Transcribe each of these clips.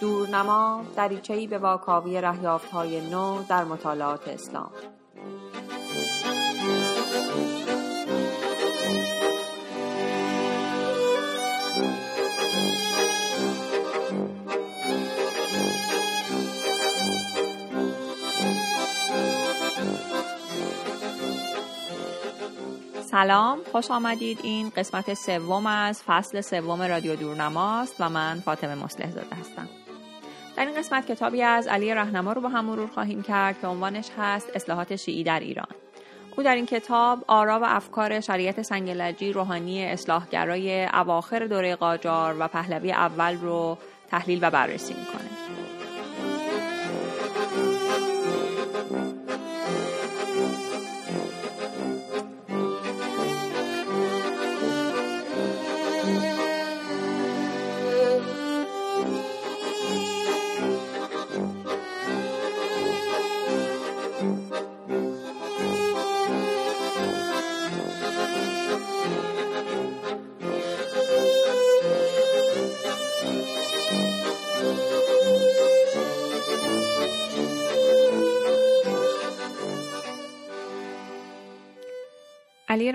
دورنما دریچهای به واکاوی های نو در مطالعات اسلام. سلام خوش آمدید. این قسمت سوم از فصل سوم رادیو دورنماست و من فاطمه مصلح زاده هستم. در این قسمت کتابی از علی رهنما رو با هم مرور خواهیم کرد که عنوانش هست اصلاحات شیعی در ایران. او در این کتاب آرا و افکار شریعت سنگلجی روحانی اصلاحگرای اواخر دوره قاجار و پهلوی اول رو تحلیل و بررسی می‌کنه.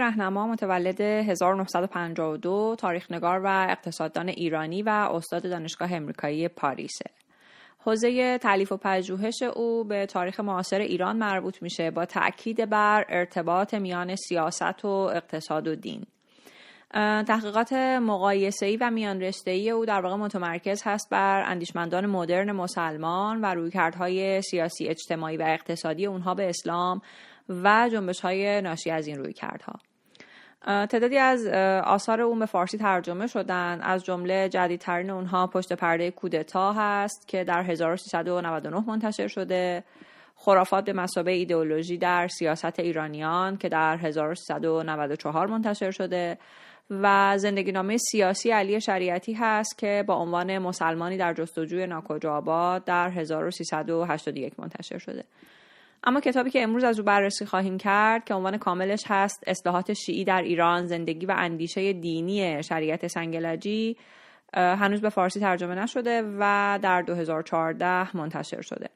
رهنما متولد 1952 تاریخنگار و اقتصاددان ایرانی و استاد دانشگاه امریکایی پاریسه. حوزه تعلیف و پژوهش او به تاریخ معاصر ایران مربوط میشه با تأکید بر ارتباط میان سیاست و اقتصاد و دین. تحقیقات مقایسه‌ای و میان ای او در واقع متمرکز هست بر اندیشمندان مدرن مسلمان و رویکردهای سیاسی اجتماعی و اقتصادی اونها به اسلام و جنبش های ناشی از این روی کردها تعدادی از آثار اون به فارسی ترجمه شدن. از جمله جدیدترین اونها پشت پرده کودتا هست که در 1399 منتشر شده. خرافات به مسابه ایدئولوژی در سیاست ایرانیان که در 1394 منتشر شده. و زندگی نامه سیاسی علی شریعتی هست که با عنوان مسلمانی در جستجوی ناکجا آباد در 1381 منتشر شده. اما کتابی که امروز از او بررسی خواهیم کرد که عنوان کاملش هست اصلاحات شیعی در ایران زندگی و اندیشه دینی شریعت سنگلجی هنوز به فارسی ترجمه نشده و در 2014 منتشر شده.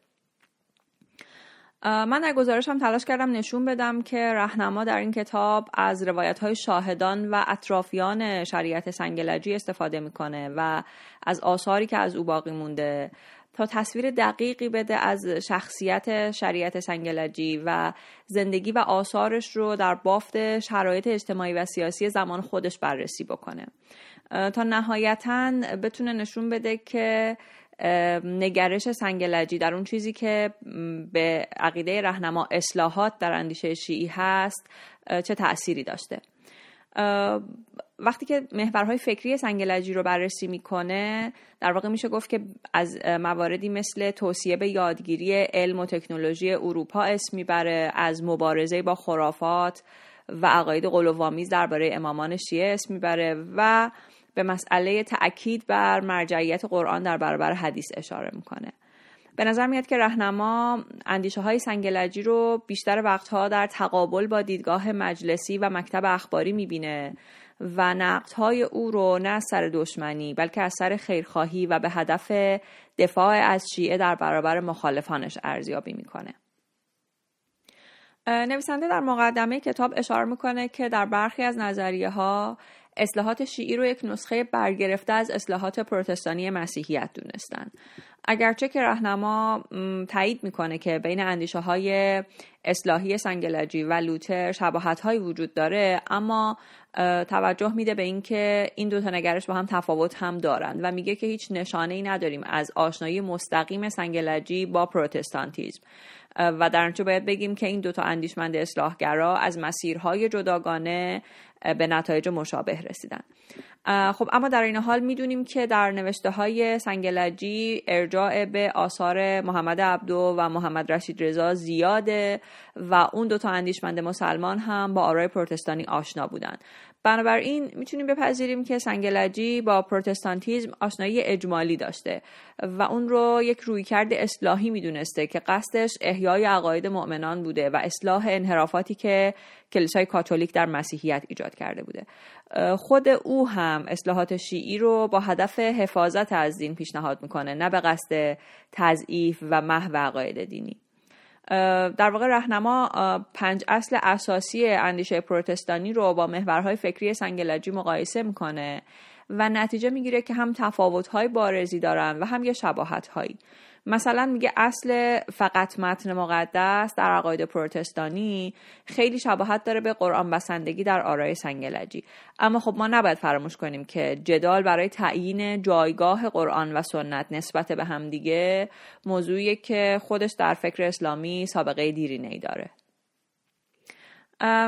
من در گزارشم تلاش کردم نشون بدم که رهنما در این کتاب از روایت های شاهدان و اطرافیان شریعت سنگلجی استفاده می‌کنه و از آثاری که از او باقی مونده تا تصویر دقیقی بده از شخصیت شریعت سنگلجی و زندگی و آثارش رو در بافت شرایط اجتماعی و سیاسی زمان خودش بررسی بکنه. تا نهایتا بتونه نشون بده که نگرش سنگلجی در اون چیزی که به عقیده رهنما اصلاحات در اندیشه شیعی هست چه تأثیری داشته. وقتی که محورهای فکری سنگلجی رو بررسی می‌کنه در واقع میشه گفت که از مواردی مثل توصیه به یادگیری علم و تکنولوژی اروپا اسم می‌بره از مبارزه با خرافات و عقاید قلووامیز درباره امامان شیعه اسم می‌بره و به مسئله تأکید بر مرجعیت قرآن در برابر حدیث اشاره می‌کنه. به نظر میاد که رهنما اندیشه های سنگلجی رو بیشتر وقتها در تقابل با دیدگاه مجلسی و مکتب اخباری می‌بینه. و نقدهای او رو نه از سر دشمنی بلکه از سر خیرخواهی و به هدف دفاع از شیعه در برابر مخالفانش ارزیابی می‌کنه. نویسنده در مقدمه کتاب اشاره می‌کنه که در برخی از نظریه ها اصلاحات شیعی رو یک نسخه برگرفته از اصلاحات پروتستانی مسیحیت دونستن. اگرچه که رهنما تایید می‌کنه که بین اندیشه های اصلاحی سنگلجی و لوتر شباهت های وجود داره اما توجه میده به اینکه این دو تا نگرش با هم تفاوت هم دارند و میگه که هیچ نشانه ای نداریم از آشنایی مستقیم سنگلجی با پروتستانتیزم. و در باید بگیم که این دوتا اندیشمند اصلاحگرا از مسیرهای جداگانه به نتایج مشابه رسیدن. خب اما در این حال می‌دونیم که در نوشته های سنگلجی ارجاع به آثار محمد عبدو و محمد رشید رضا زیاده و اون دوتا اندیشمند مسلمان هم با آرای پروتستانی آشنا بودن. بنابراین می‌تونیم بپذیریم که سنگلجی با پروتستانتیزم آشنایی اجمالی داشته و اون رو یک رویکرد اصلاحی می‌دونسته که قصدش احیای عقاید مؤمنان بوده و اصلاح انحرافاتی که کلیسای کاتولیک در مسیحیت ایجاد کرده بوده. خود او هم اصلاحات شیعی رو با هدف حفاظت از دین پیشنهاد می‌کنه نه به قصد تضعیف و محو عقاید دینی. در واقع رهنما پنج اصل اساسی اندیشه پروتستانی رو با محورهای فکری سنگلجی مقایسه می‌کنه و نتیجه می‌گیره که هم تفاوت‌های بارزی دارن و هم یه شباهت‌هایی. مثلا میگه اصل فقط متن مقدس در عقاید پروتستانی خیلی شباهت داره به قرآن بسندگی در آرای سنگلجی. اما خب ما نباید فراموش کنیم که جدال برای تعیین جایگاه قرآن و سنت نسبت به همدیگه موضوعی که خودش در فکر اسلامی سابقه دیرینه ای داره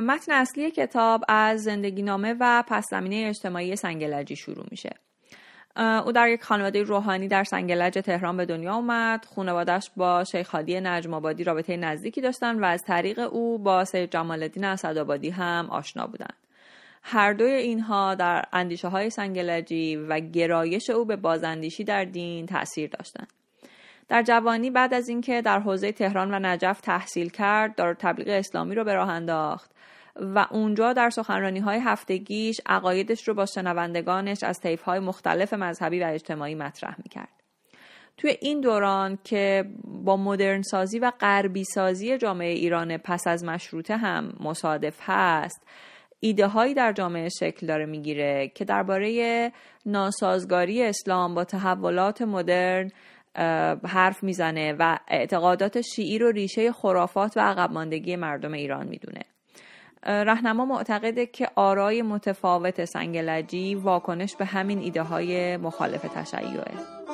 متن اصلی کتاب از زندگی نامه و پس زمینه اجتماعی سنگلجی شروع میشه. او در یک خانواده روحانی در سنگلج تهران به دنیا اومد. خانوادش با شیخ هادی نجم آبادی رابطه نزدیکی داشتن و از طریق او با سید جمال الدین اسدآبادی هم آشنا بودند هر دوی اینها در اندیشه های سنگلجی و گرایش او به بازاندیشی در دین تاثیر داشتند در جوانی بعد از اینکه در حوزه تهران و نجف تحصیل کرد دار تبلیغ اسلامی رو به راه انداخت. و اونجا در سخنرانی های هفتگیش عقایدش رو با شنوندگانش از طیف های مختلف مذهبی و اجتماعی مطرح می‌کرد. توی این دوران که با مدرن سازی و غربی سازی جامعه ایران پس از مشروطه هم مصادف هست ایده هایی در جامعه شکل داره می‌گیره که درباره ناسازگاری اسلام با تحولات مدرن حرف می‌زنه و اعتقادات شیعی رو ریشه خرافات و عقب ماندگی مردم ایران می‌دونه رهنما معتقده که آرای متفاوت سنگلجی واکنش به همین ایده های مخالف تشیعه.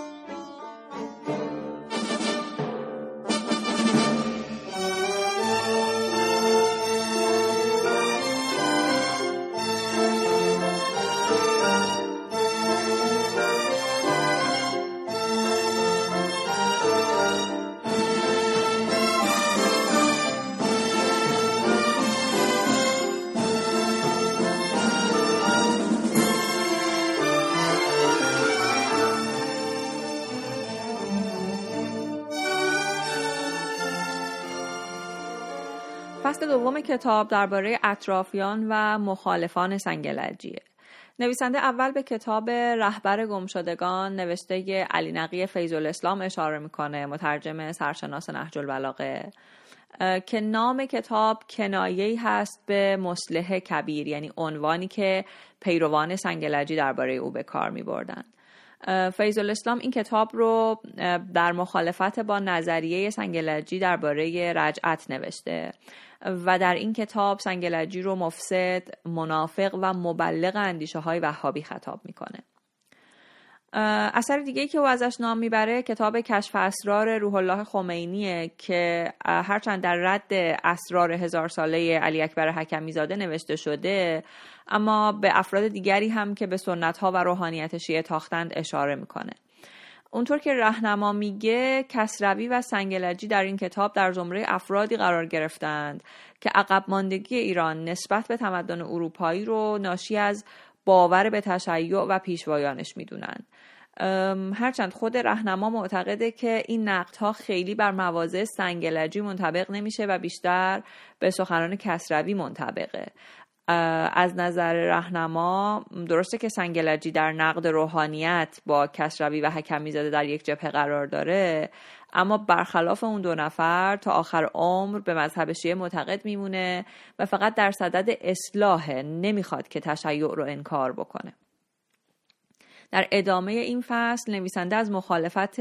کتاب درباره اطرافیان و مخالفان سنگلجیه نویسنده اول به کتاب رهبر گمشدگان نوشته علی نقی فیض الاسلام اشاره می‌کنه مترجم سرشناس نهج البلاغه که نام کتاب کنایه هست به مسلح کبیر یعنی عنوانی که پیروان سنگلجی درباره او به کار می بردن. فیض الاسلام این کتاب رو در مخالفت با نظریه سنگلجی درباره رجعت نوشته و در این کتاب سنگلجی رو مفسد، منافق و مبلغ اندیشه های وهابی خطاب می‌کنه. اثر دیگه که او ازش نام می‌بره کتاب کشف اسرار روح الله خمینیه که هرچند در رد اسرار هزار ساله علی اکبر حکمی زاده نوشته شده اما به افراد دیگری هم که به سنت ها و روحانیت شیعه تاختند اشاره می‌کنه. اونطور که رهنما میگه کسروی و سنگلجی در این کتاب در زمره افرادی قرار گرفتند که عقب ماندگی ایران نسبت به تمدن اروپایی رو ناشی از باور به تشیع و پیشوایانش می‌دونند. هرچند خود رهنما معتقده که این نقدها خیلی بر مواضع سنگلجی منطبق نمیشه و بیشتر به سخنان کسروی منطبقه. از نظر رهنما درسته که سنگلجی در نقد روحانیت با کسروی و حکمی زاده در یک جبهه قرار داره اما برخلاف اون دو نفر تا آخر عمر به مذهب شیعه معتقد میمونه و فقط در صدد اصلاحه نمی‌خواد که تشیع رو انکار بکنه. در ادامه این فصل نویسنده از مخالفت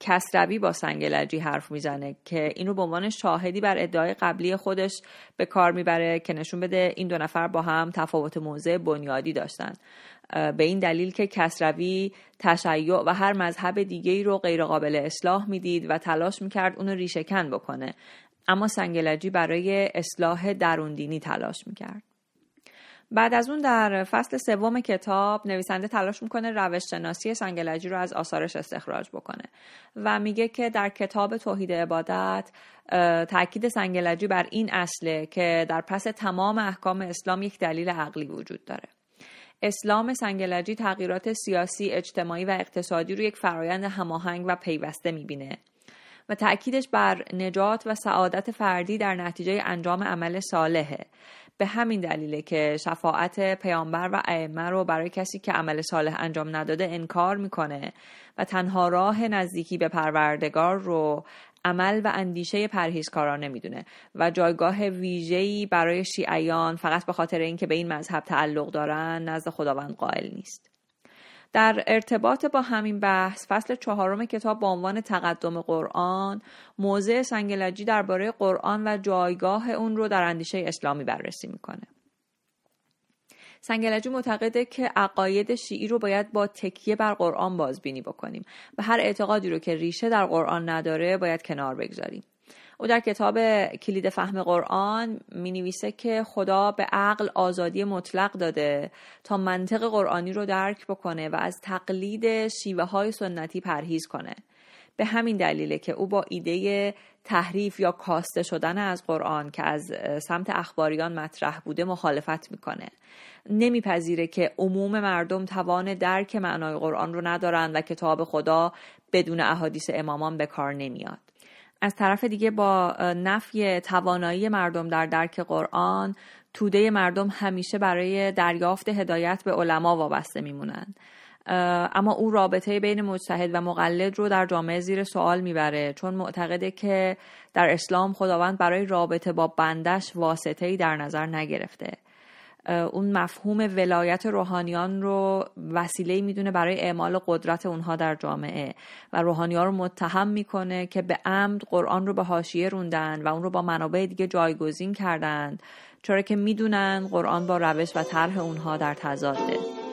کسروی با سنگلجی حرف می‌زنه که اینو به عنوان شاهدی بر ادعای قبلی خودش به کار می‌بره که نشون بده این دو نفر با هم تفاوت موضع بنیادی داشتن. به این دلیل که کسروی تشیع و هر مذهب دیگه ای رو غیرقابل اصلاح می‌دید و تلاش می‌کرد اونو ریشهکن بکنه. اما سنگلجی برای اصلاح دروندینی تلاش می‌کرد. بعد از اون در فصل سوم کتاب نویسنده تلاش می‌کنه روش شناسی سنگلجی رو از آثارش استخراج بکنه و میگه که در کتاب توحید عبادت تاکید سنگلجی بر این اصله که در پس تمام احکام اسلام یک دلیل عقلی وجود داره. اسلام سنگلجی تغییرات سیاسی، اجتماعی و اقتصادی رو یک فرایند هماهنگ و پیوسته می‌بینه و تأکیدش بر نجات و سعادت فردی در نتیجه انجام عمل صالحه. به همین دلیله که شفاعت پیامبر و ائمه رو برای کسی که عمل صالح انجام نداده انکار می‌کنه و تنها راه نزدیکی به پروردگار رو عمل و اندیشه پرهیزکارانه می‌دونه و جایگاه ویژه‌ای برای شیعیان فقط به خاطر اینکه به این مذهب تعلق دارن نزد خداوند قائل نیست. در ارتباط با همین بحث فصل چهارم کتاب با عنوان تقدم قرآن موضع سنگلجی درباره قرآن و جایگاه اون رو در اندیشه اسلامی بررسی می‌کنه. سنگلجی معتقده که عقاید شیعی رو باید با تکیه بر قرآن بازبینی بکنیم. و هر اعتقادی رو که ریشه در قرآن نداره باید کنار بگذاریم. او در کتاب کلید فهم قرآن می نویسه که خدا به عقل آزادی مطلق داده تا منطق قرآنی رو درک بکنه و از تقلید شیوه های سنتی پرهیز کنه. به همین دلیله که او با ایده تحریف یا کاسته شدن از قرآن که از سمت اخباریان مطرح بوده مخالفت می‌کنه. نمیپذیره که عموم مردم توان درک معنای قرآن رو ندارن و کتاب خدا بدون احادیث امامان به کار نمیاد. از طرف دیگه با نفی توانایی مردم در درک قرآن توده مردم همیشه برای دریافت هدایت به علما وابسته میمونند اما او رابطه بین مجتهد و مقلد رو در جامعه زیر سوال می‌بره چون معتقده که در اسلام خداوند برای رابطه با بندش واسطه ای در نظر نگرفته. اون مفهوم ولایت روحانیان رو وسیله می‌دونه برای اعمال قدرت اونها در جامعه. و روحانیان رو متهم می‌کنه که به عمد قرآن رو به حاشیه روندن و اون رو با منابع دیگه جایگزین کردند چرا که می‌دونن قرآن با روش و طرح اونها در تضاده.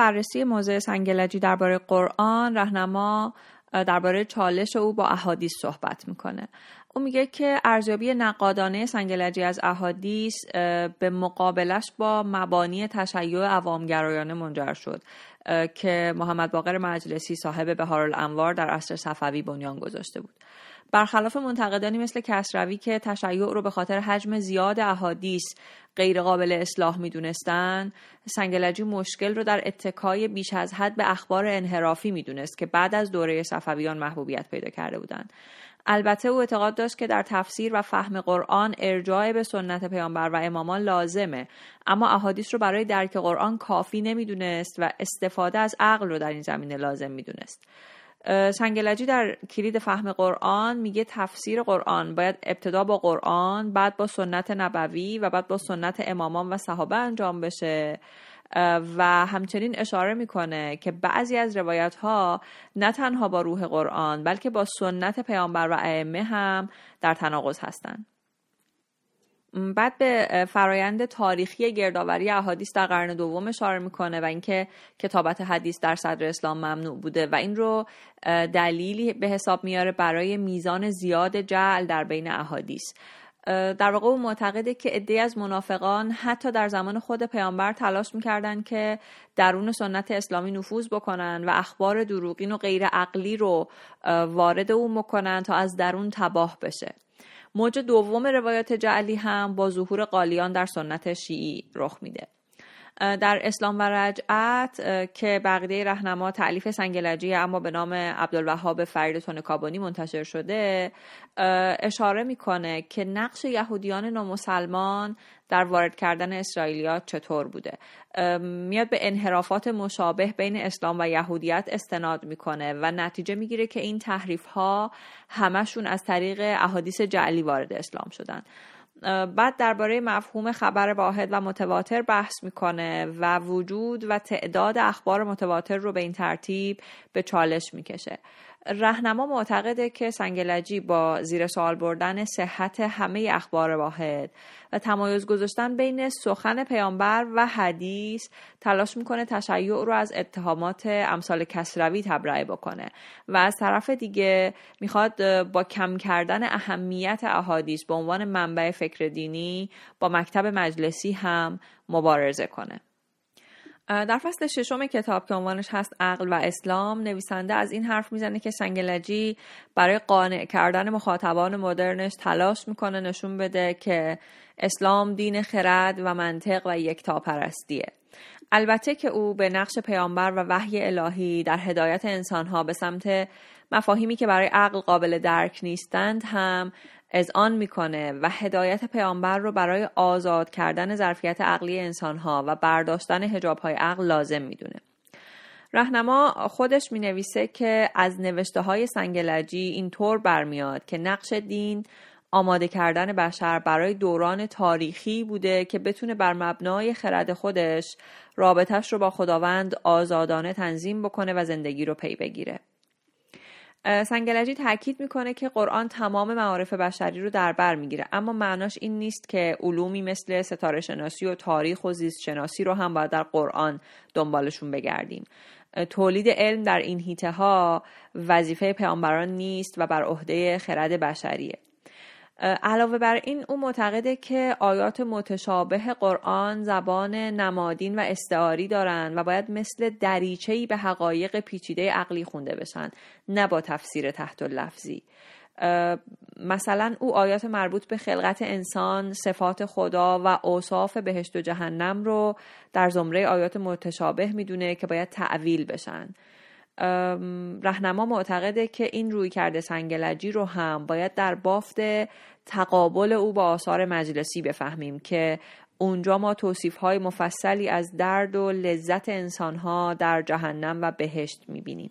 بررسی موضع سنگلجی درباره قرآن رهنما درباره چالش او با احادیث صحبت می‌کنه. او میگه که ارزیابی نقادانه سنگلجی از احادیث به مقابلش با مبانی تشیع عوامگرایانه منجر شد که محمد باقر مجلسی صاحب بهارالانوار در عصر صفوی بنیان گذاشته بود. برخلاف منتقدانی مثل کسروی که تشیع رو به خاطر حجم زیاد احادیث غیر قابل اصلاح می‌دونستن سنگلجی مشکل رو در اتکای بیش از حد به اخبار انحرافی می‌دونست که بعد از دوره صفویان محبوبیت پیدا کرده بودند البته او اعتقاد داشت که در تفسیر و فهم قرآن ارجاع به سنت پیامبر و امامان لازمه اما احادیث رو برای درک قرآن کافی نمی‌دونست و استفاده از عقل رو در این زمینه لازم می‌دونست. سنگلجی در کلید فهم قرآن میگه تفسیر قرآن. باید ابتدا با قرآن بعد با سنت نبوی و بعد با سنت امامان و صحابه انجام بشه. و همچنین اشاره می‌کنه که بعضی از روایت ها نه تنها با روح قرآن بلکه با سنت پیامبر و ائمه هم در تناقض هستند بعد به فرایند تاریخی گردآوری احادیث در قرن دوم اشاره می‌کنه و اینکه کتابت حدیث در صدر اسلام ممنوع بوده و این رو دلیلی به حساب میاره برای میزان زیاد جعل در بین احادیث. در واقع او معتقده که عده از منافقان حتی در زمان خود پیامبر تلاش می‌کردند که درون سنت اسلامی نفوذ بکنن و اخبار دروغین و غیر عقلی رو وارد اون بکنن تا از درون تباه بشه. موج دوم روایات جعلی هم با ظهور قالیان در سنت شیعی رخ میده. در اسلام و رجعت که بقیده رهنما تعلیف سنگلجی اما به نام عبدالوهاب فرید تونکابانی منتشر شده اشاره می‌کنه که نقش یهودیان نامسلمان در وارد کردن اسرائیلیات چطور بوده. میاد به انحرافات مشابه بین اسلام و یهودیت استناد می‌کنه و نتیجه می‌گیره که این تحریف ها همشون از طریق احادیث جعلی وارد اسلام شدن. بعد درباره مفهوم خبر واحد و متواتر بحث می‌کنه و وجود و تعداد اخبار متواتر رو به این ترتیب به چالش می‌کشه. رهنما معتقده که سنگلجی با زیر سوال بردن صحت همه اخبار واحد و تمایز گذاشتن بین سخن پیامبر و حدیث تلاش می‌کنه تشیع رو از اتهامات امثال کسروی تبرئه بکنه و از طرف دیگه می‌خواد با کم کردن اهمیت احادیث به عنوان منبع فکر دینی با مکتب مجلسی هم مبارزه کنه. در فصل ششم کتاب که عنوانش هست عقل و اسلام نویسنده از این حرف می‌زنه که سنگلجی برای قانع کردن مخاطبان مدرنش تلاش می‌کنه نشون بده که اسلام دین خرد و منطق و یکتاپرستیه. البته که او به نقش پیامبر و وحی الهی در هدایت انسانها به سمت مفاهیمی که برای عقل قابل درک نیستند هم آن می‌کنه و هدایت پیامبر رو برای آزاد کردن ظرفیت عقلی انسانها و برداشتن های عقل لازم می‌دونه. رهنما خودش می نویسه که از نوشته های سنگلجی اینطور برمیاد که نقش دین آماده کردن بشر برای دوران تاریخی بوده که بتونه بر مبنای خرد خودش رابطش رو با خداوند آزادانه تنظیم بکنه و زندگی رو پی بگیره. سنگلجی تاکید می‌کنه که قرآن تمام معارف بشری رو در بر می‌گیره اما معناش این نیست که علومی مثل ستاره شناسی و تاریخ و زیست شناسی رو هم باید در قرآن دنبالشون بگردیم تولید علم در این هیته ها وظیفه پیامبران نیست و بر عهده خرد بشریه علاوه بر این او معتقده که آیات متشابه قرآن زبان نمادین و استعاری دارند و باید مثل دریچه‌ای به حقایق پیچیده عقلی خونده بشن نه با تفسیر تحت لفظی مثلا او آیات مربوط به خلقت انسان صفات خدا و اوصاف بهشت و جهنم رو در زمره آیات متشابه می‌دونه که باید تعویل بشن. رهنما معتقده که این روی کرده سنگلجی رو هم باید در بافت تقابل او با آثار مجلسی بفهمیم که اونجا ما توصیف های مفصلی از درد و لذت انسان ها در جهنم و بهشت می‌بینیم.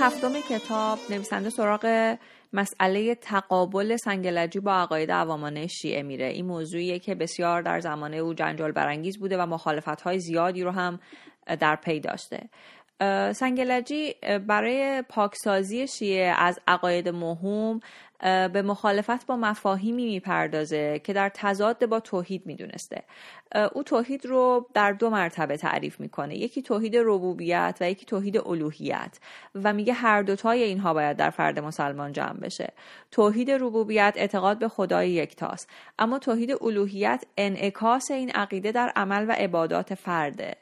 هفتم کتاب نویسنده سراغ مسئله تقابل سنگلجی با عقاید عوامانه شیعه میره. این موضوعیه که بسیار در زمانه او جنجال برانگیز بوده و مخالفت های زیادی رو هم در پی داشته. سنگلجی برای پاکسازی شیعه از عقاید مهم به مخالفت با مفاهیمی می‌پردازه که در تضاد با توحید می‌دونسته. او توحید رو در دو مرتبه تعریف می‌کنه. یکی توحید ربوبیت و یکی توحید الوهیت و میگه هر دوتای اینها باید در فرد مسلمان جمع بشه. توحید ربوبیت اعتقاد به خدای یکتاست. اما توحید الوهیت انعکاس این عقیده در عمل و عبادات فرده.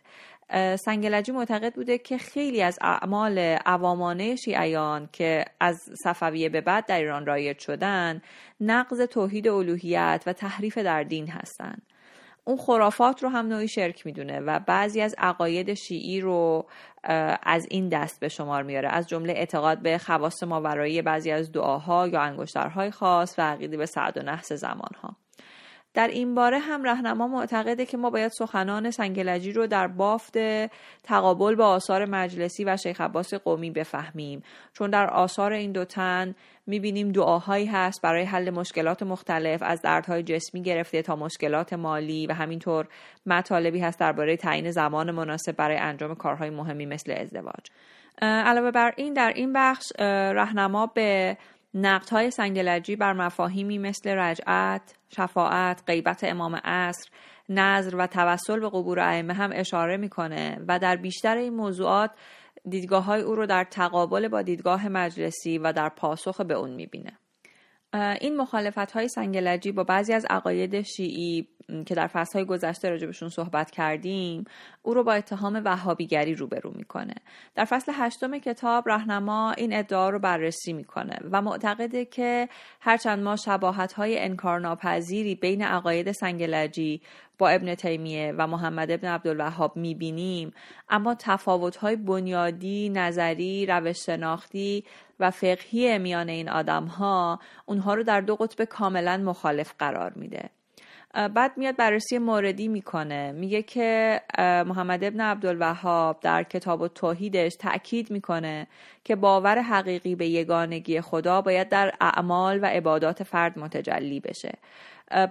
سنگلجی معتقد بوده که خیلی از اعمال عوامانه شیعیان که از صفویه به بعد در ایران رایج شدن نقض توحید الوهیت و تحریف در دین هستند اون خرافات رو هم نوعی شرک می‌دونه و بعضی از عقاید شیعی رو از این دست به شمار میاره. از جمله اعتقاد به خواست ماورایی بعضی از دعاها یا انگشترهای خاص و عقیده به سعد و نحس زمانها. در این باره هم رهنما معتقده که ما باید سخنان سنگلجی رو در بافت تقابل با آثار مجلسی و شیخ عباس قومی بفهمیم. چون در آثار این دو تن می‌بینیم دعاهایی هست برای حل مشکلات مختلف از دردهای جسمی گرفته تا مشکلات مالی و همینطور مطالبی هست درباره تعیین زمان مناسب برای انجام کارهای مهمی مثل ازدواج. علاوه بر این در این بخش رهنما به نقدهای سنگلجی بر مفاهیمی مثل رجعت، شفاعت، غیبت امام عصر، نظر و توسل به قبور ائمه هم اشاره می‌کنه و در بیشتر این موضوعات دیدگاه های او رو در تقابل با دیدگاه مجلسی و در پاسخ به اون می‌بینه. این مخالفت های سنگلجی با بعضی از عقاید شیعی که در فصل های گذشته راجبشون صحبت کردیم او رو با اتهام وهابیگری روبرو می‌کنه. در فصل هشتم کتاب رهنما این ادعا رو بررسی می‌کنه و معتقده که هرچند ما شباهت های انکارناپذیری بین عقاید سنگلجی با ابن تیمیه و محمد ابن عبدالوهاب می‌بینیم اما تفاوت های بنیادی نظری روش شناختی و فقهی میان این آدم ها اونها رو در دو قطب کاملا مخالف قرار میده. بعد میاد بررسی موردی می‌کنه. میگه که محمد ابن عبدالوهاب در کتاب و توحیدش تأکید می‌کنه که باور حقیقی به یگانگی خدا باید در اعمال و عبادات فرد متجلی بشه.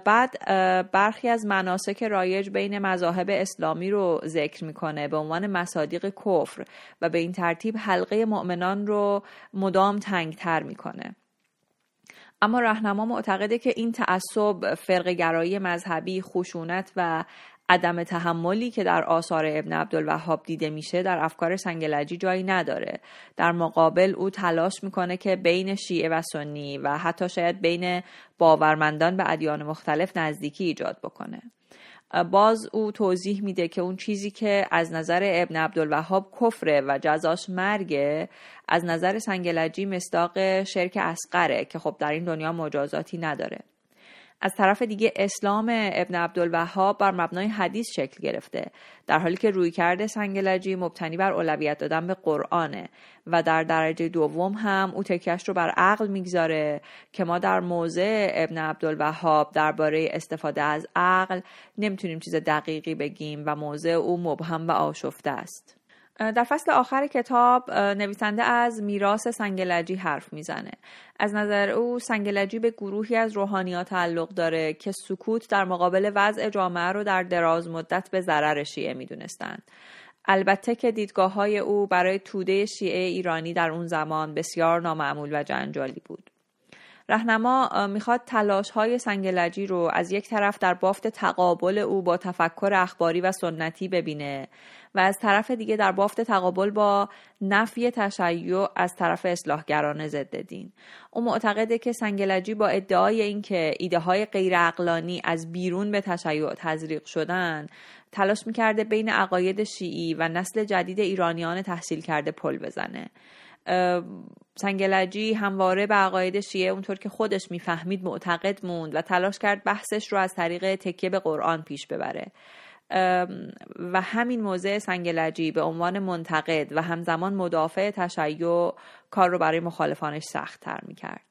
بعد برخی از مناسک رایج بین مذاهب اسلامی رو ذکر می‌کنه به عنوان مصادیق کفر و به این ترتیب حلقه مؤمنان رو مدام تنگتر می‌کنه. اما راهنما معتقده که این تعصب فرقگرایی مذهبی خشونت و عدم تحملی که در آثار ابن عبدالوهاب دیده میشه در افکار سنگلجی جایی نداره. در مقابل او تلاش می‌کنه که بین شیعه و سنی و حتی شاید بین باورمندان به ادیان مختلف نزدیکی ایجاد بکنه. باز او توضیح میده که اون چیزی که از نظر ابن عبدالوهاب کفره و جزاش مرگه از نظر سنگلجی مستاق شرک اسقره که خب در این دنیا مجازاتی نداره. از طرف دیگه اسلام ابن عبدالوهاب بر مبنای حدیث شکل گرفته در حالی که روی کرده سنگلجی مبتنی بر اولویت دادن به قرآنه و در درجه دوم هم او تکیش رو بر عقل می‌گذاره که ما در موضع ابن عبدالوهاب درباره استفاده از عقل نمی‌تونیم چیز دقیقی بگیم و موضع او مبهم و آشفته است. در فصل آخر کتاب نویسنده از میراث سنگلجی حرف می‌زنه. از نظر او سنگلجی به گروهی از روحانیات تعلق داره که سکوت در مقابل وضع جامعه رو در دراز مدت به ضرر شیعه می‌دونستند. البته که دیدگاه های او برای توده شیعه ایرانی در اون زمان بسیار نامعمول و جنجالی بود. رهنما می‌خواد تلاش های سنگلجی رو از یک طرف در بافت تقابل او با تفکر اخباری و سنتی ببینه و از طرف دیگه در بافت تقابل با نفی تشیع از طرف اصلاحگران ضد دین. او معتقده که سنگلجی با ادعای اینکه ایده های غیر از بیرون به تشیع تزریق شدن تلاش می‌کرده بین عقاید شیعی و نسل جدید ایرانیان تحصیل کرده پل بزنه. سنگلجی همواره به عقاید شیعه اونطور که خودش می‌فهمید معتقد موند و تلاش کرد بحثش رو از طریق تکیه به قرآن پیش ببره. و همین موضع سنگلجی به عنوان منتقد و همزمان مدافع تشیع کار رو برای مخالفانش سخت تر می‌کرد.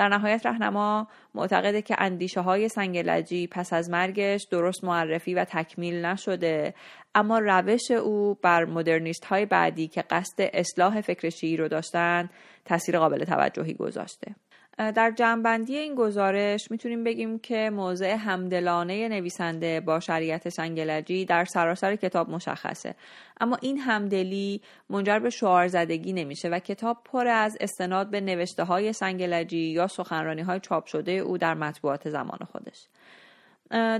در نهایت رهنما معتقده که اندیشه های سنگلجی پس از مرگش درست معرفی و تکمیل نشده. اما روش او بر مدرنیست های بعدی که قصد اصلاح فکر شیعی رو داشتن تاثیر قابل توجهی گذاشته. در جنبندی این گزارش می‌تونیم بگیم که موضع همدلانه نویسنده با شریعت سنگلجی در سراسر کتاب مشخصه. اما این همدلی منجر به شعار زدگی نمیشه و کتاب پر از استناد به نوشته های سنگلجی یا سخنرانی های چاپ شده او در مطبوعات زمان خودش.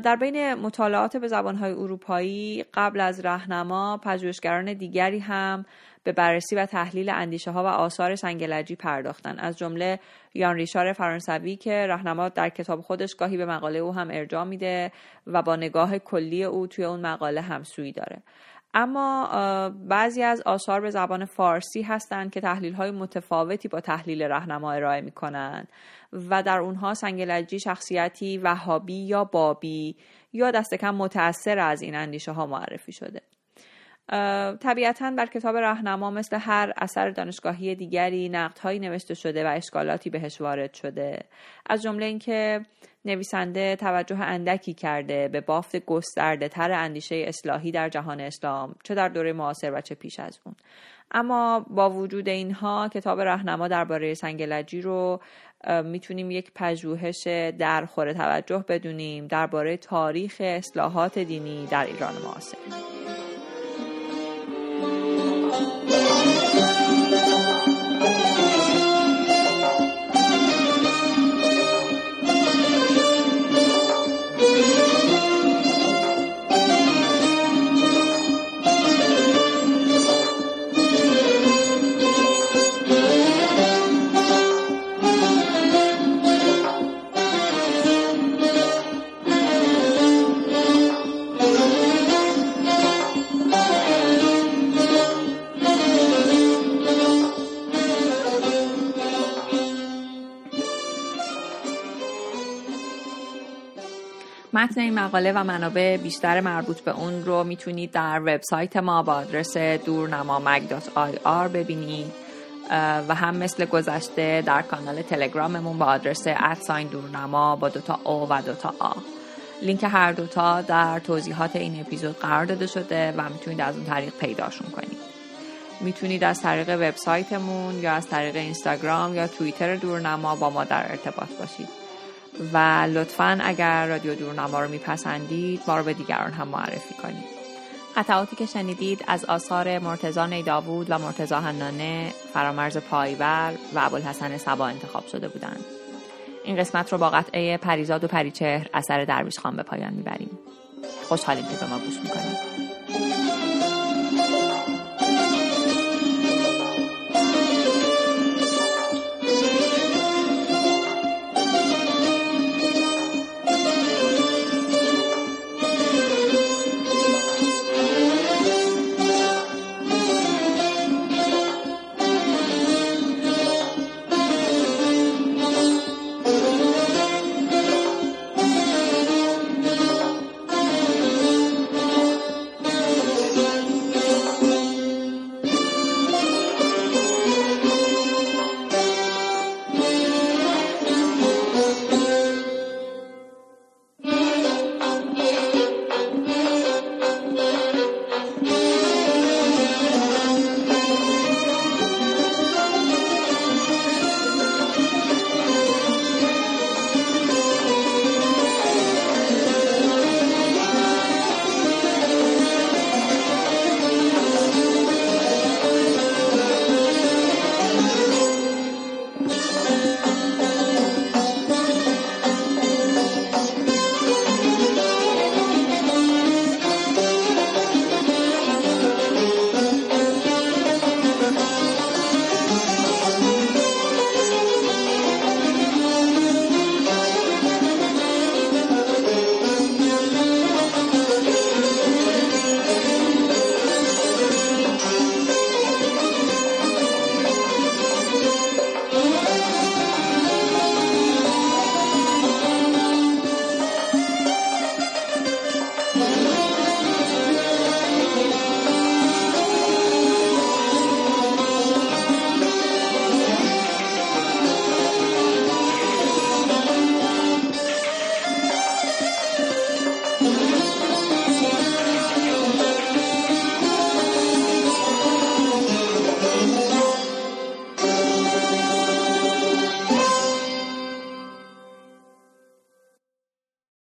در بین مطالعات به زبانهای اروپایی قبل از رهنما پژوهشگران دیگری هم به بررسی و تحلیل اندیشه ها و آثار سنگلجی پرداختن. از جمله یان ریشار فرانسوی که رهنما در کتاب خودش گاهی به مقاله او هم ارجاع میده و با نگاه کلی او توی اون مقاله همسویی داره. اما بعضی از آثار به زبان فارسی هستند که تحلیل های متفاوتی با تحلیل رهنما ارائه می کنند و در اونها سنگلجی شخصیتی وهابی یا بابی یا دست کم متأثر از این اندیشه ها معرفی شده. طبیعتا بر کتاب راهنما مثل هر اثر دانشگاهی دیگری نقدهایی نوشته شده و اشکالاتی بهش وارد شده. از جمله اینکه نویسنده توجه اندکی کرده به بافت گسترده تر اندیشه اصلاحی در جهان اسلام چه در دوره معاصر و چه پیش از اون. اما با وجود اینها کتاب راهنما درباره سنگلجی رو می‌تونیم یک پژوهش درخور توجه بدونیم درباره تاریخ اصلاحات دینی در ایران معاصر. مقاله و منابع بیشتر مربوط به اون رو می‌تونید در وبسایت ما با آدرس دورنمامگ.ir ببینید و هم مثل گذشته در کانال تلگراممون با آدرس ادساین دورنما با دوتا او و دوتا آ لینک هر دوتا در توضیحات این اپیزود قرار داده شده و می‌تونید از اون طریق پیداشون کنید. می‌تونید از طریق وبسایتمون یا از طریق اینستاگرام یا توییتر دورنما با ما در ارتباط باشید. و لطفا اگر رادیو دورنما رو میپسندید ما رو به دیگران هم معرفی کنید. قطعاتی که شنیدید از آثار مرتزا نیداوود و مرتزا هنانه فرامرز پایور و ابوالحسن سبا انتخاب شده بودند. این قسمت رو با قطعه پریزاد و پریچهر اثر درویش خان به پایان می‌بریم. خوشحالیم که به ما گوش می‌کنید.